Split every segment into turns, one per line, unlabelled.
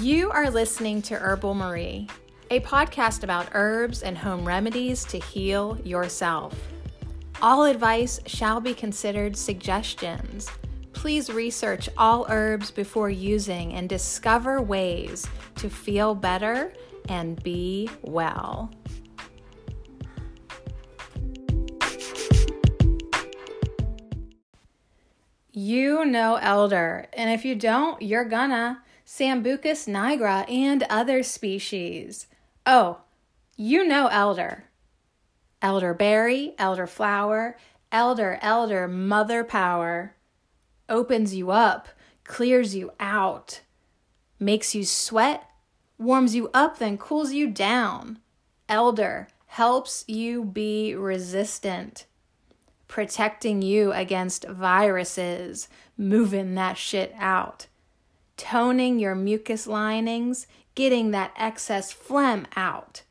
You are listening to Herbal Marie, a podcast about herbs and home remedies to heal yourself. All advice shall be considered suggestions. Please research all herbs before using and discover ways to feel better and be well. You know elder, and if you don't, you're gonna. Sambucus nigra and other species. Oh, you know elder. Elderberry, elderflower, elder, elder, mother power. Opens you up, clears you out, makes you sweat, warms you up, then cools you down. Elder helps you be resistant protecting you against viruses, moving that shit out, toning your mucus linings, getting that excess phlegm out.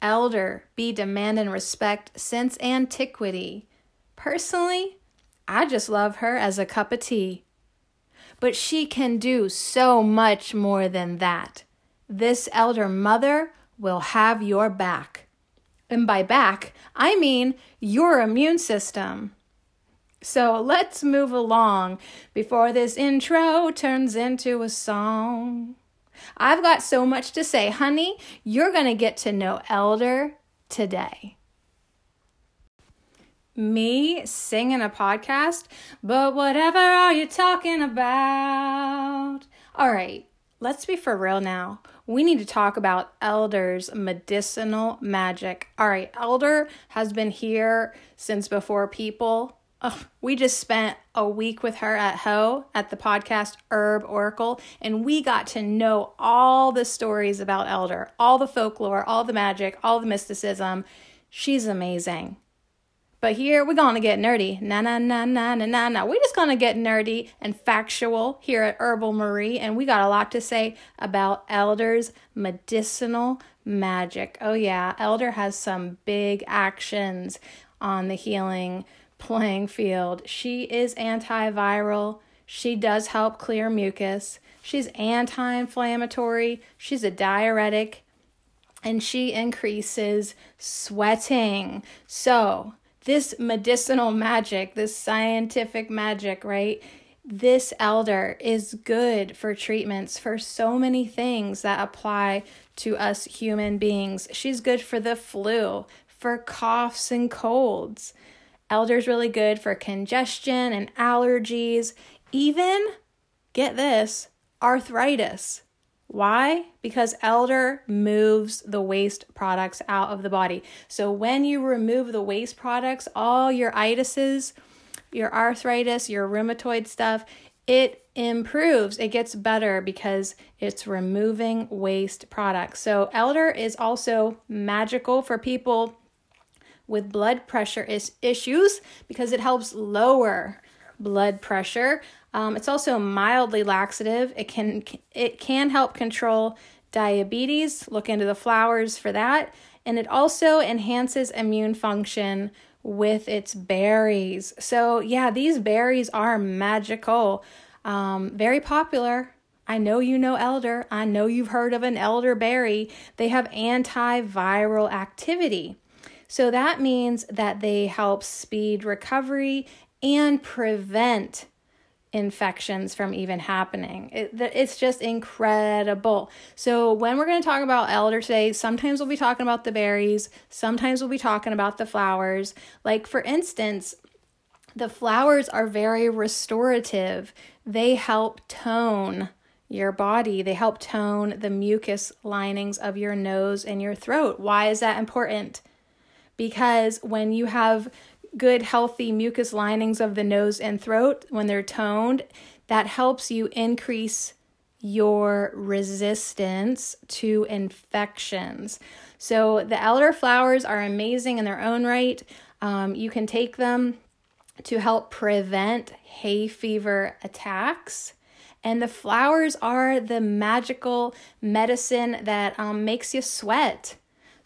Elder be demand and respect since antiquity. Personally, I just love her as a cup of tea. But she can do so much more than that. This elder mother will have your back. And by back, I mean your immune system. So let's move along before this intro turns into a song. I've got so much to say, honey. You're going to get to know Elder today. Me singing a podcast, but whatever are you talking about? All right, let's be for real now we need to talk about Elder's medicinal magic. All right, Elder has been here since before people. Ugh, we just spent a week with her at Ho at the podcast Herb Oracle, and we got to know all the stories about Elder, all the folklore, all the magic, all the mysticism. She's amazing. But here we're gonna get nerdy. Na na na na na na na. We're just gonna get nerdy and factual here at Herbal Marie, and we got a lot to say about Elder's medicinal magic. Oh yeah, Elder has some big actions on the healing playing field. She is antiviral. She does help clear mucus. She's anti-inflammatory. She's a diuretic and she increases sweating. So, this medicinal magic, this scientific magic, right? This elder is good for treatments for so many things that apply to us human beings. She's good for the flu, for coughs and colds. Elder's really good for congestion and allergies, even, get this, arthritis. Why? Because elder moves the waste products out of the body. So when you remove the waste products, all your itises, your arthritis, your rheumatoid stuff, it improves. It gets better because it's removing waste products. So elder is also magical for people with blood pressure is issues because it helps lower blood pressure. Um, it's also mildly laxative. It can it can help control diabetes. Look into the flowers for that. And it also enhances immune function with its berries. So yeah, these berries are magical. Um, very popular. I know you know elder. I know you've heard of an elderberry. They have antiviral activity. So that means that they help speed recovery and prevent infections from even happening. It, it's just incredible. So, when we're going to talk about elder today, sometimes we'll be talking about the berries, sometimes we'll be talking about the flowers. Like, for instance, the flowers are very restorative, they help tone your body, they help tone the mucus linings of your nose and your throat. Why is that important? Because when you have good, healthy mucus linings of the nose and throat, when they're toned, that helps you increase your resistance to infections. So, the elder flowers are amazing in their own right. Um, you can take them to help prevent hay fever attacks. And the flowers are the magical medicine that um, makes you sweat.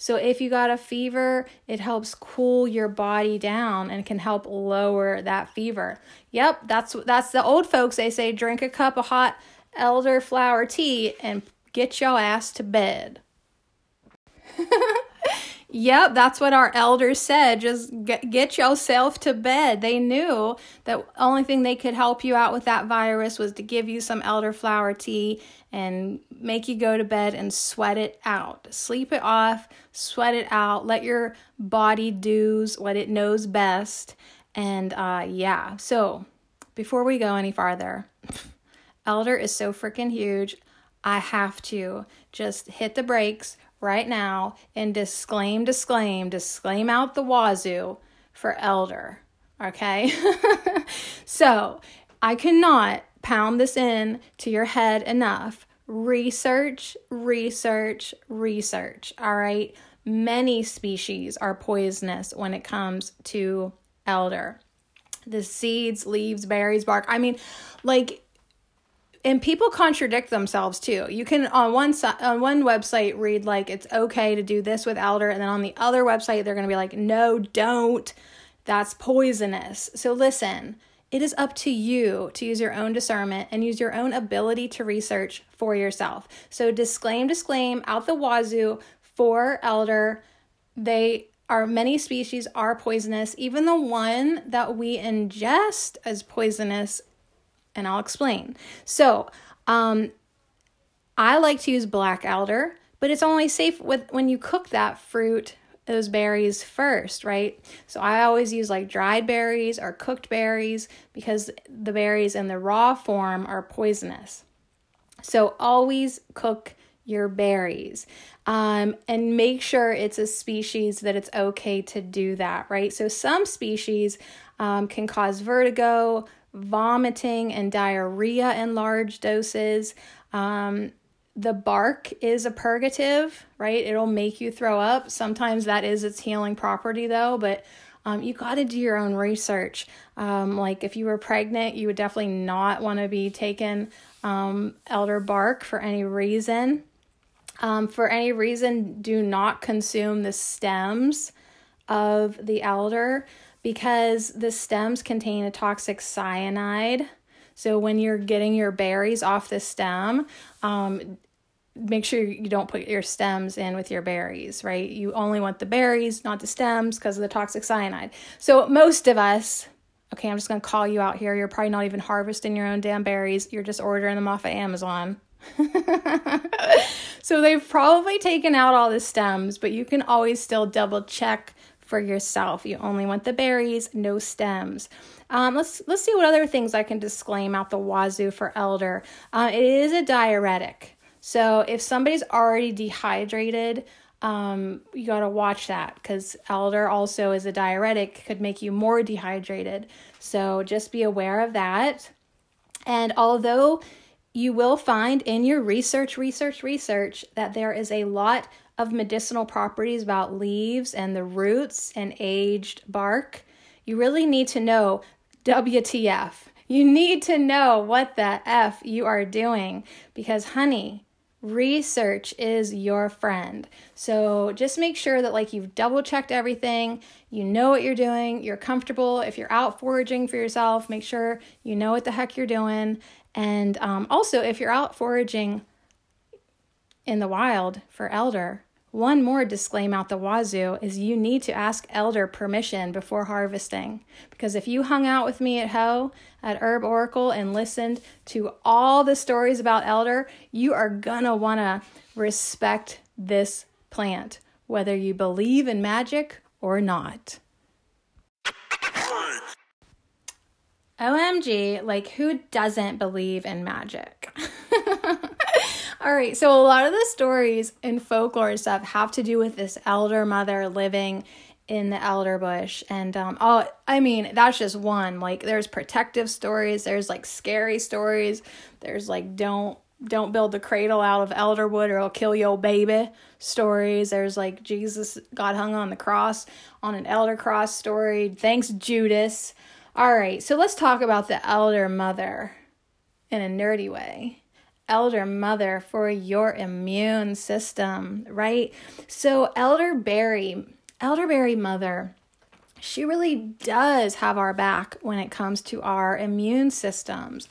So if you got a fever, it helps cool your body down and can help lower that fever. Yep, that's that's the old folks they say drink a cup of hot elderflower tea and get your ass to bed. Yep, that's what our elders said. Just get, get yourself to bed. They knew that only thing they could help you out with that virus was to give you some elderflower tea and make you go to bed and sweat it out. Sleep it off, sweat it out, let your body do what it knows best. And uh, yeah, so before we go any farther, Elder is so freaking huge. I have to just hit the brakes right now and disclaim, disclaim, disclaim out the wazoo for elder. Okay? so I cannot pound this in to your head enough. Research, research, research. All right? Many species are poisonous when it comes to elder. The seeds, leaves, berries, bark. I mean, like and people contradict themselves too. You can on one side on one website read like it's okay to do this with elder and then on the other website they're to be like no, don't. That's poisonous. So listen, it is up to you to use your own discernment and use your own ability to research for yourself. So disclaim disclaim out the wazoo for elder. They are many species are poisonous. Even the one that we ingest as poisonous and I'll explain. So, um, I like to use black elder, but it's only safe with when you cook that fruit, those berries first, right? So I always use like dried berries or cooked berries because the berries in the raw form are poisonous. So always cook your berries um, and make sure it's a species that it's okay to do that, right? So some species um, can cause vertigo, vomiting and diarrhea in large doses. Um, the bark is a purgative, right? It'll make you throw up. Sometimes that is its healing property, though, but um, you got to do your own research. Um, like if you were pregnant, you would definitely not want to be taking um, elder bark for any reason. Um, for any reason, do not consume the stems of the elder because the stems contain a toxic cyanide. So when you're getting your berries off the stem, um, make sure you don't put your stems in with your berries, right? You only want the berries, not the stems, because of the toxic cyanide. So most of us, okay, I'm just gonna call you out here. You're probably not even harvesting your own damn berries. You're just ordering them off of Amazon. so they've probably taken out all the stems, but you can always still double check for yourself. You only want the berries, no stems. Um, let's let's see what other things I can disclaim out the wazoo for elder. Uh, it is a diuretic, so if somebody's already dehydrated, um, you got to watch that because elder also is a diuretic, could make you more dehydrated. So just be aware of that. And although you will find in your research, research, research that there is a lot of medicinal properties about leaves and the roots and aged bark, you really need to know WTF. You need to know what the F you are doing because, honey, research is your friend. So just make sure that like you've double checked everything, you know what you're doing, you're comfortable. If you're out foraging for yourself, make sure you know what the heck you're doing. And um, also, if you're out foraging in the wild for elder, one more disclaim out the wazoo is you need to ask elder permission before harvesting. Because if you hung out with me at Ho at Herb Oracle and listened to all the stories about elder, you are gonna wanna respect this plant, whether you believe in magic or not. OMG, like who doesn't believe in magic? All right, so a lot of the stories in folklore stuff have to do with this elder mother living in the elder bush. And um oh i mean that's just one. Like there's protective stories there's like scary stories there's like don't don't build the cradle out of elder wood or it'll kill your baby stories. There's like jesus got hung on the cross on an elder cross story. Thanks judas. All right so let's talk about the elder mother in a nerdy way elder mother for your immune system, right? So, elderberry, elderberry mother, she really does have our back when it comes to our immune systems.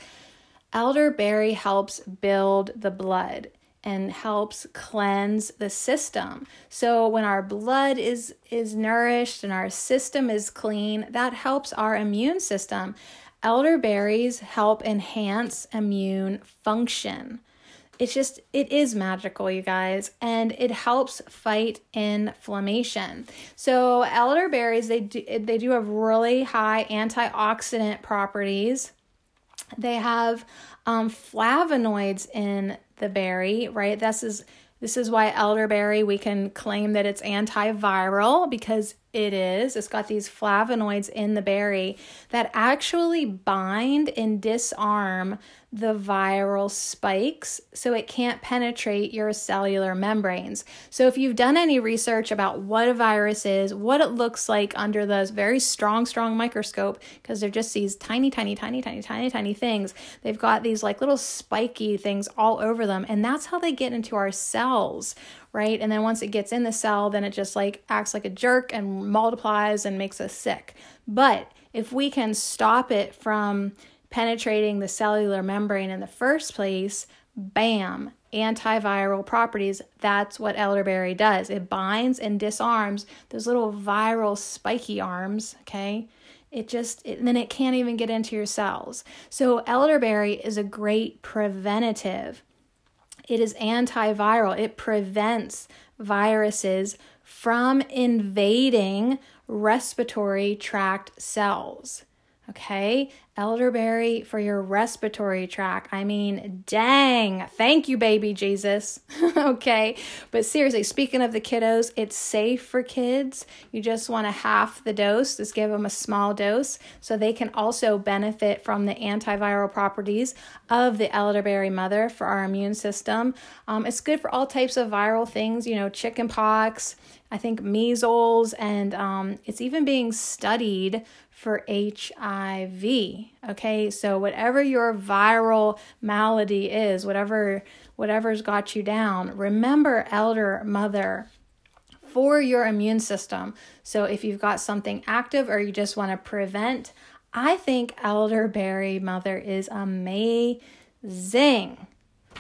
Elderberry helps build the blood and helps cleanse the system. So when our blood is is nourished and our system is clean, that helps our immune system. Elderberries help enhance immune function. It's just it is magical, you guys, and it helps fight inflammation. So elderberries they do they do have really high antioxidant properties. They have um, flavonoids in the berry, right? This is this is why elderberry we can claim that it's antiviral because it is. It's got these flavonoids in the berry that actually bind and disarm the viral spikes so it can't penetrate your cellular membranes. So, if you've done any research about what a virus is, what it looks like under the very strong, strong microscope, because they're just these tiny, tiny, tiny, tiny, tiny, tiny things, they've got these like little spiky things all over them, and that's how they get into our cells. Right. And then once it gets in the cell, then it just like acts like a jerk and multiplies and makes us sick. But if we can stop it from penetrating the cellular membrane in the first place, bam, antiviral properties. That's what elderberry does. It binds and disarms those little viral spiky arms, okay? It just, it, then it can't even get into your cells. So, elderberry is a great preventative. It is antiviral, it prevents viruses from invading respiratory tract cells. Okay, elderberry for your respiratory tract. I mean, dang, thank you, baby Jesus. okay, but seriously, speaking of the kiddos, it's safe for kids. You just want to half the dose, just give them a small dose so they can also benefit from the antiviral properties of the elderberry mother for our immune system. Um, it's good for all types of viral things, you know, chicken pox. I think measles, and um, it's even being studied for HIV. Okay, so whatever your viral malady is, whatever whatever's got you down, remember elder mother for your immune system. So if you've got something active or you just want to prevent, I think elderberry mother is amazing.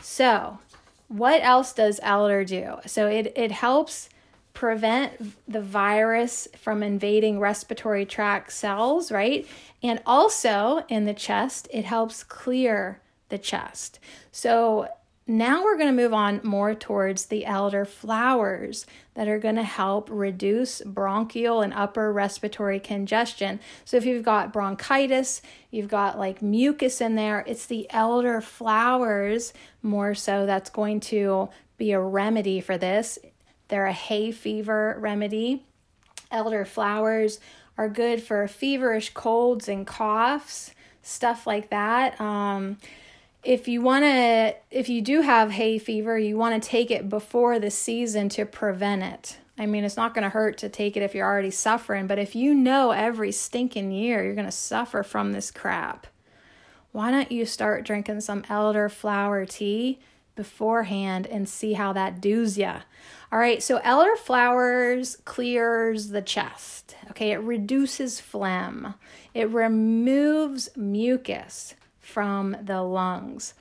So, what else does elder do? So it it helps prevent the virus from invading respiratory tract cells, right? And also in the chest, it helps clear the chest. So now we're going to move on more towards the elder flowers that are going to help reduce bronchial and upper respiratory congestion. So if you've got bronchitis, you've got like mucus in there, it's the elder flowers more so that's going to be a remedy for this. They're a hay fever remedy. Elder flowers are good for feverish colds and coughs, stuff like that. Um, if you want to, if you do have hay fever, you want to take it before the season to prevent it. I mean, it's not going to hurt to take it if you're already suffering, but if you know every stinking year you're going to suffer from this crap, why don't you start drinking some elder flower tea beforehand and see how that does ya? All right, so elderflowers clears the chest. Okay, it reduces phlegm, it removes mucus from the lungs.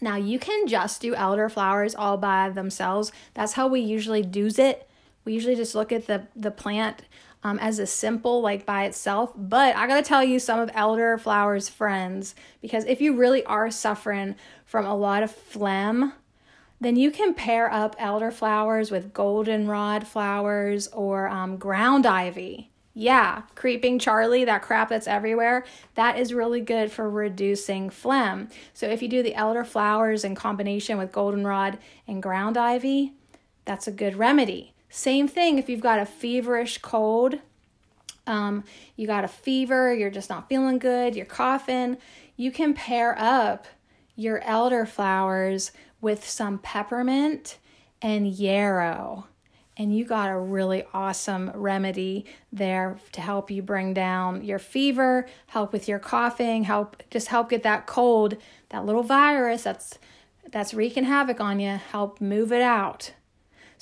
Now, you can just do elderflowers all by themselves. That's how we usually do it. We usually just look at the, the plant um, as a simple, like by itself. But I gotta tell you some of elderflowers' friends because if you really are suffering from a lot of phlegm, then you can pair up elderflowers with goldenrod flowers or um, ground ivy. Yeah, creeping Charlie, that crap that's everywhere, that is really good for reducing phlegm. So if you do the elderflowers in combination with goldenrod and ground ivy, that's a good remedy. Same thing if you've got a feverish cold, um, you got a fever, you're just not feeling good, you're coughing, you can pair up your elderflowers with some peppermint and yarrow. And you got a really awesome remedy there to help you bring down your fever, help with your coughing, help just help get that cold, that little virus that's that's wreaking havoc on you, help move it out.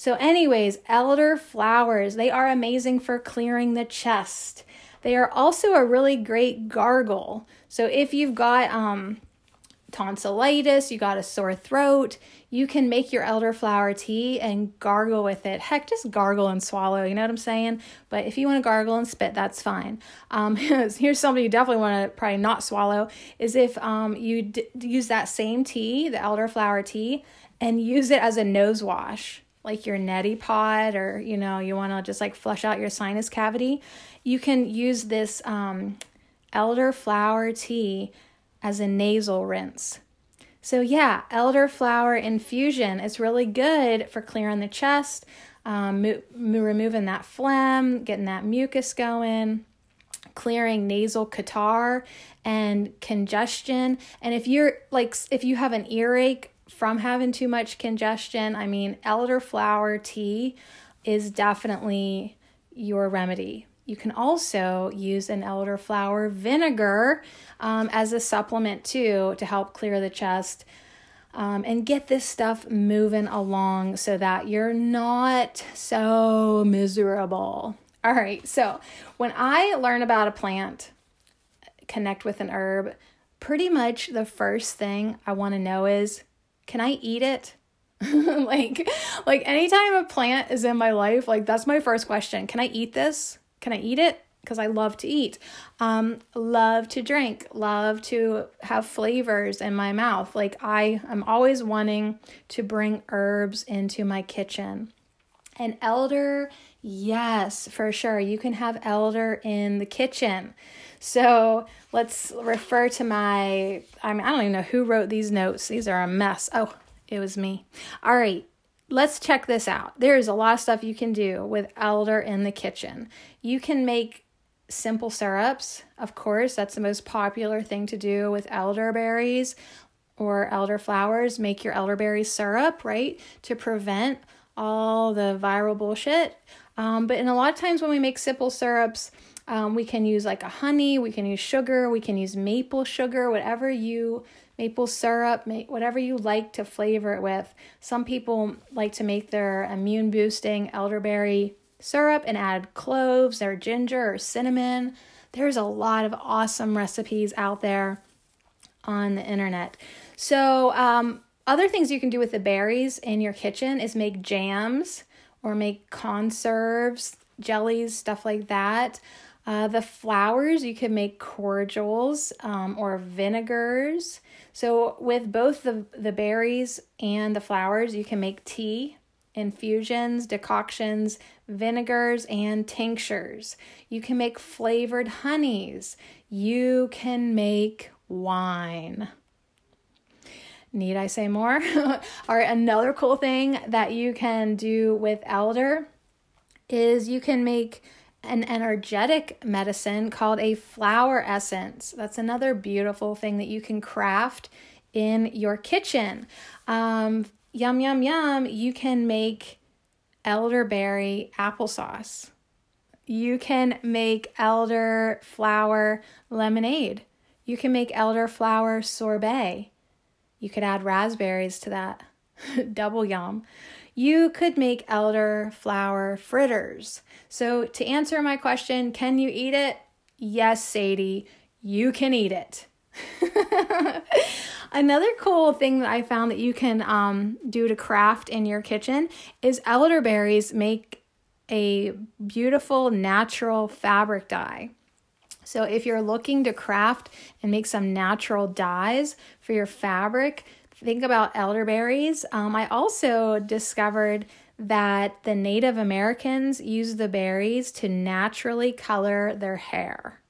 So, anyways, elder flowers, they are amazing for clearing the chest. They are also a really great gargle. So, if you've got um, tonsillitis, you got a sore throat, you can make your elderflower tea and gargle with it. Heck, just gargle and swallow, you know what I'm saying? But if you want to gargle and spit, that's fine. Um, here's something you definitely want to probably not swallow is if um, you d- use that same tea, the elderflower tea, and use it as a nose wash like your neti pot or you know you want to just like flush out your sinus cavity you can use this um, elderflower tea as a nasal rinse. So, yeah, elderflower infusion is really good for clearing the chest, um, mo- removing that phlegm, getting that mucus going, clearing nasal catarrh and congestion. And if you're like, if you have an earache from having too much congestion, I mean, elderflower tea is definitely your remedy. You can also use an elderflower vinegar um, as a supplement too to help clear the chest um, and get this stuff moving along so that you're not so miserable. All right, so when I learn about a plant, connect with an herb, pretty much the first thing I want to know is can I eat it? like like anytime a plant is in my life, like that's my first question. Can I eat this? Can I eat it? Because I love to eat. Um, love to drink. Love to have flavors in my mouth. Like I am always wanting to bring herbs into my kitchen. And elder, yes, for sure. You can have elder in the kitchen. So let's refer to my, I mean, I don't even know who wrote these notes. These are a mess. Oh, it was me. All right let's check this out. There's a lot of stuff you can do with elder in the kitchen. You can make simple syrups, of course, that's the most popular thing to do with elderberries or elderflowers. Make your elderberry syrup, right, to prevent all the viral bullshit. Um, but in a lot of times when we make simple syrups, um, we can use like a honey, we can use sugar, we can use maple sugar, whatever you maple syrup, whatever you like to flavor it with. Some people like to make their immune boosting elderberry syrup and add cloves or ginger or cinnamon. There's a lot of awesome recipes out there on the internet. So, um, other things you can do with the berries in your kitchen is make jams or make conserves, jellies, stuff like that. Uh, the flowers, you can make cordials um, or vinegars. So, with both the, the berries and the flowers, you can make tea, infusions, decoctions, vinegars, and tinctures. You can make flavored honeys. You can make wine. Need I say more? All right, another cool thing that you can do with elder is you can make an energetic medicine called a flower essence. That's another beautiful thing that you can craft in your kitchen. Um, yum, yum, yum. You can make elderberry applesauce. You can make elderflower lemonade. You can make elderflower sorbet. You could add raspberries to that. Double yum you could make elderflower fritters. So, to answer my question, can you eat it? Yes, Sadie, you can eat it. Another cool thing that I found that you can um, do to craft in your kitchen is elderberries make a beautiful natural fabric dye. So, if you're looking to craft and make some natural dyes for your fabric, think about elderberries, um, I also discovered that the Native Americans use the berries to naturally color their hair.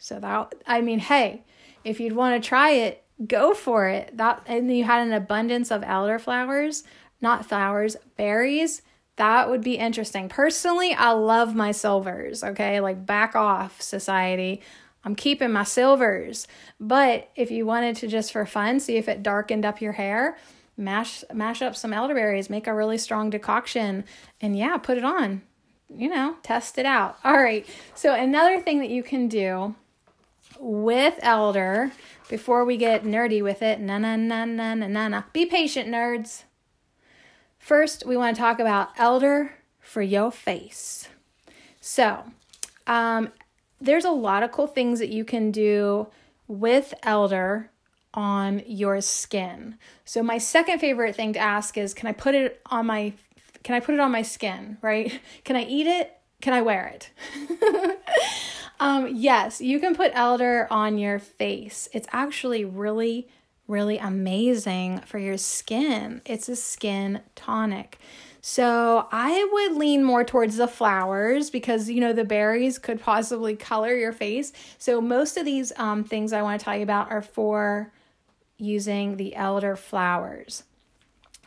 So that I mean, hey, if you'd want to try it, go for it. That and you had an abundance of elderflowers, not flowers, berries. That would be interesting. Personally, I love my silvers, okay? Like back off society. I'm keeping my silvers. But if you wanted to just for fun see if it darkened up your hair, mash mash up some elderberries, make a really strong decoction, and yeah, put it on. You know, test it out. All right. So another thing that you can do with elder before we get nerdy with it, na na na na na na na. Be patient, nerds. First, we want to talk about elder for your face. So, um, there's a lot of cool things that you can do with elder on your skin. So my second favorite thing to ask is can I put it on my can I put it on my skin, right? Can I eat it? Can I wear it? um, yes, you can put elder on your face. It's actually really, really amazing for your skin. It's a skin tonic. So I would lean more towards the flowers because you know the berries could possibly color your face. So most of these um, things I want to tell you about are for using the elder flowers.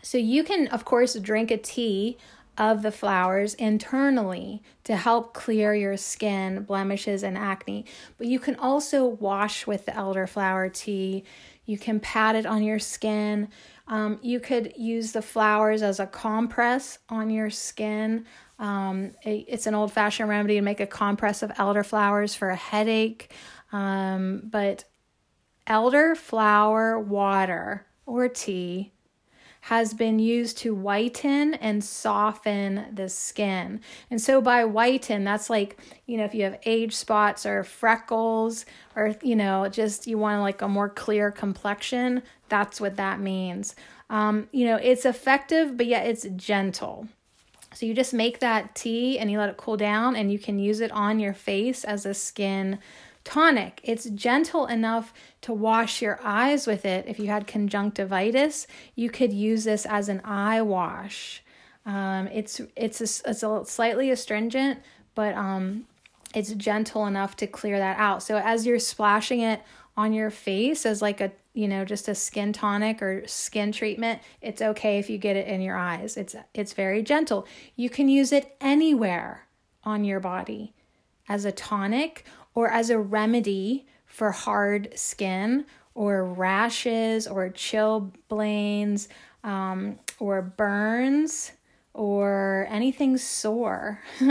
So you can, of course, drink a tea of the flowers internally to help clear your skin, blemishes, and acne. But you can also wash with the elderflower tea. You can pat it on your skin. Um, you could use the flowers as a compress on your skin. Um, it's an old fashioned remedy to make a compress of elderflowers for a headache. Um, but elderflower water or tea has been used to whiten and soften the skin. And so by whiten, that's like, you know, if you have age spots or freckles or, you know, just you want like a more clear complexion, that's what that means. Um, you know, it's effective, but yet it's gentle. So you just make that tea and you let it cool down and you can use it on your face as a skin tonic. It's gentle enough to wash your eyes with it. If you had conjunctivitis, you could use this as an eye wash. Um, it's it's a, it's a slightly astringent, but um, it's gentle enough to clear that out. So as you're splashing it on your face as like a you know just a skin tonic or skin treatment, it's okay if you get it in your eyes. It's it's very gentle. You can use it anywhere on your body as a tonic or as a remedy for hard skin or rashes or chilblains um, or burns or anything sore.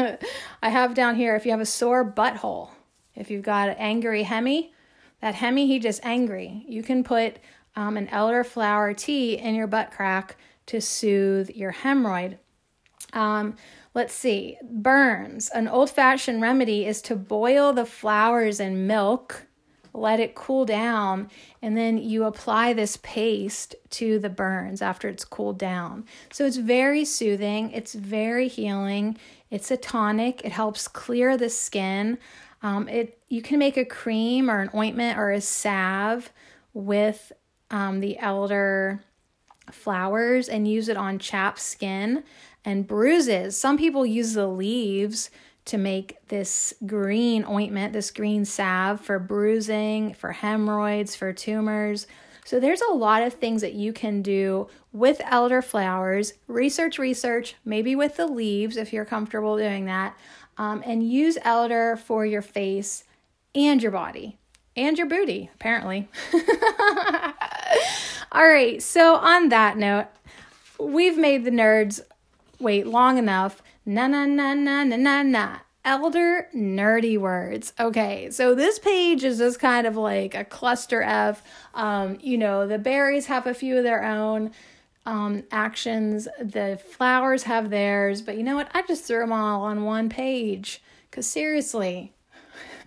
I have down here if you have a sore butthole, if you've got an angry hemi, that hemi, he just angry. You can put um, an elderflower tea in your butt crack to soothe your hemorrhoid. Um, Let's see, burns. An old fashioned remedy is to boil the flowers in milk, let it cool down, and then you apply this paste to the burns after it's cooled down. So it's very soothing, it's very healing, it's a tonic, it helps clear the skin. Um, it you can make a cream or an ointment or a salve with um, the elder flowers and use it on chapped skin and bruises. Some people use the leaves to make this green ointment, this green salve for bruising, for hemorrhoids, for tumors. So there's a lot of things that you can do with elder flowers. Research, research, maybe with the leaves if you're comfortable doing that, um, and use elder for your face and your body and your booty, apparently. All right, so on that note, we've made the nerds wait long enough. Na na na na na na na. Elder nerdy words. Okay, so this page is just kind of like a cluster of, um, you know, the berries have a few of their own um, actions, the flowers have theirs, but you know what? I just threw them all on one page because seriously,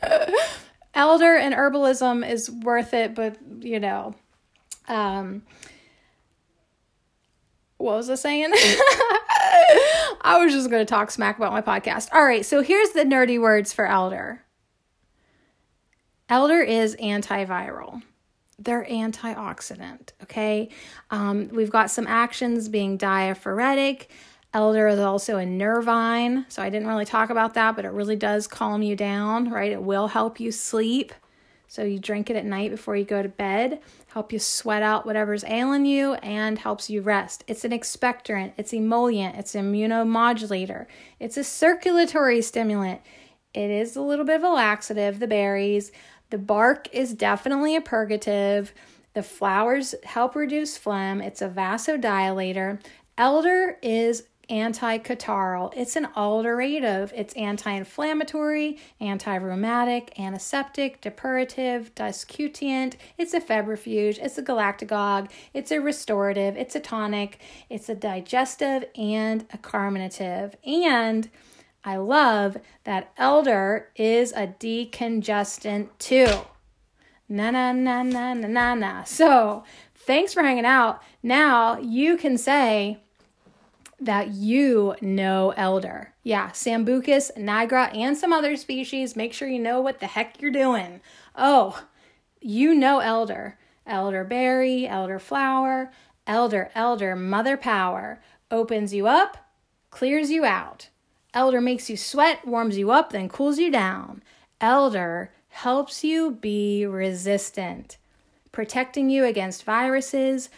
elder and herbalism is worth it, but you know, um, what was I saying? I was just going to talk smack about my podcast. All right, so here's the nerdy words for elder. Elder is antiviral. They're antioxidant, okay? Um, we've got some actions being diaphoretic. Elder is also a nervine, so I didn't really talk about that, but it really does calm you down, right? It will help you sleep. So you drink it at night before you go to bed, help you sweat out whatever's ailing you, and helps you rest. It's an expectorant, it's emollient, it's immunomodulator, it's a circulatory stimulant. It is a little bit of a laxative, the berries. The bark is definitely a purgative. The flowers help reduce phlegm. It's a vasodilator. Elder is anti-catarrhal. It's an alterative. It's anti-inflammatory, anti-rheumatic, antiseptic, depurative, discutient. It's a febrifuge. It's a galactagogue. It's a restorative. It's a tonic. It's a digestive and a carminative. And I love that elder is a decongestant too. Na na na na na na na. So, thanks for hanging out. Now you can say that you know elder. Yeah, Sambucus, nigra, and some other species. Make sure you know what the heck you're doing. Oh, you know elder. Elderberry, elderflower, elder, elder, mother power. Opens you up, clears you out. Elder makes you sweat, warms you up, then cools you down. Elder helps you be resistant, protecting you against viruses,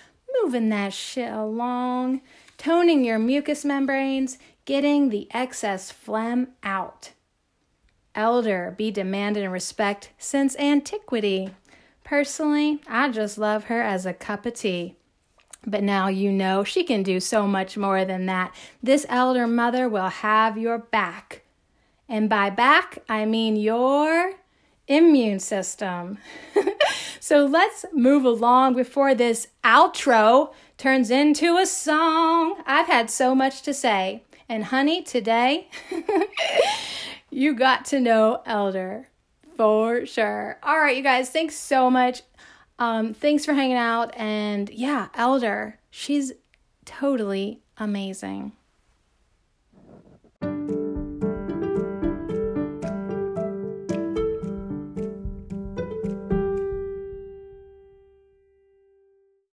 moving that shit along, toning your mucous membranes, getting the excess phlegm out. Elder be demanded and respect since antiquity. Personally, I just love her as a cup of tea. But now you know she can do so much more than that. This elder mother will have your back. And by back, I mean your immune system. so let's move along before this outro turns into a song. I've had so much to say. And honey, today you got to know Elder for sure. All right, you guys, thanks so much. Um, thanks for hanging out. And yeah, Elder, she's totally amazing.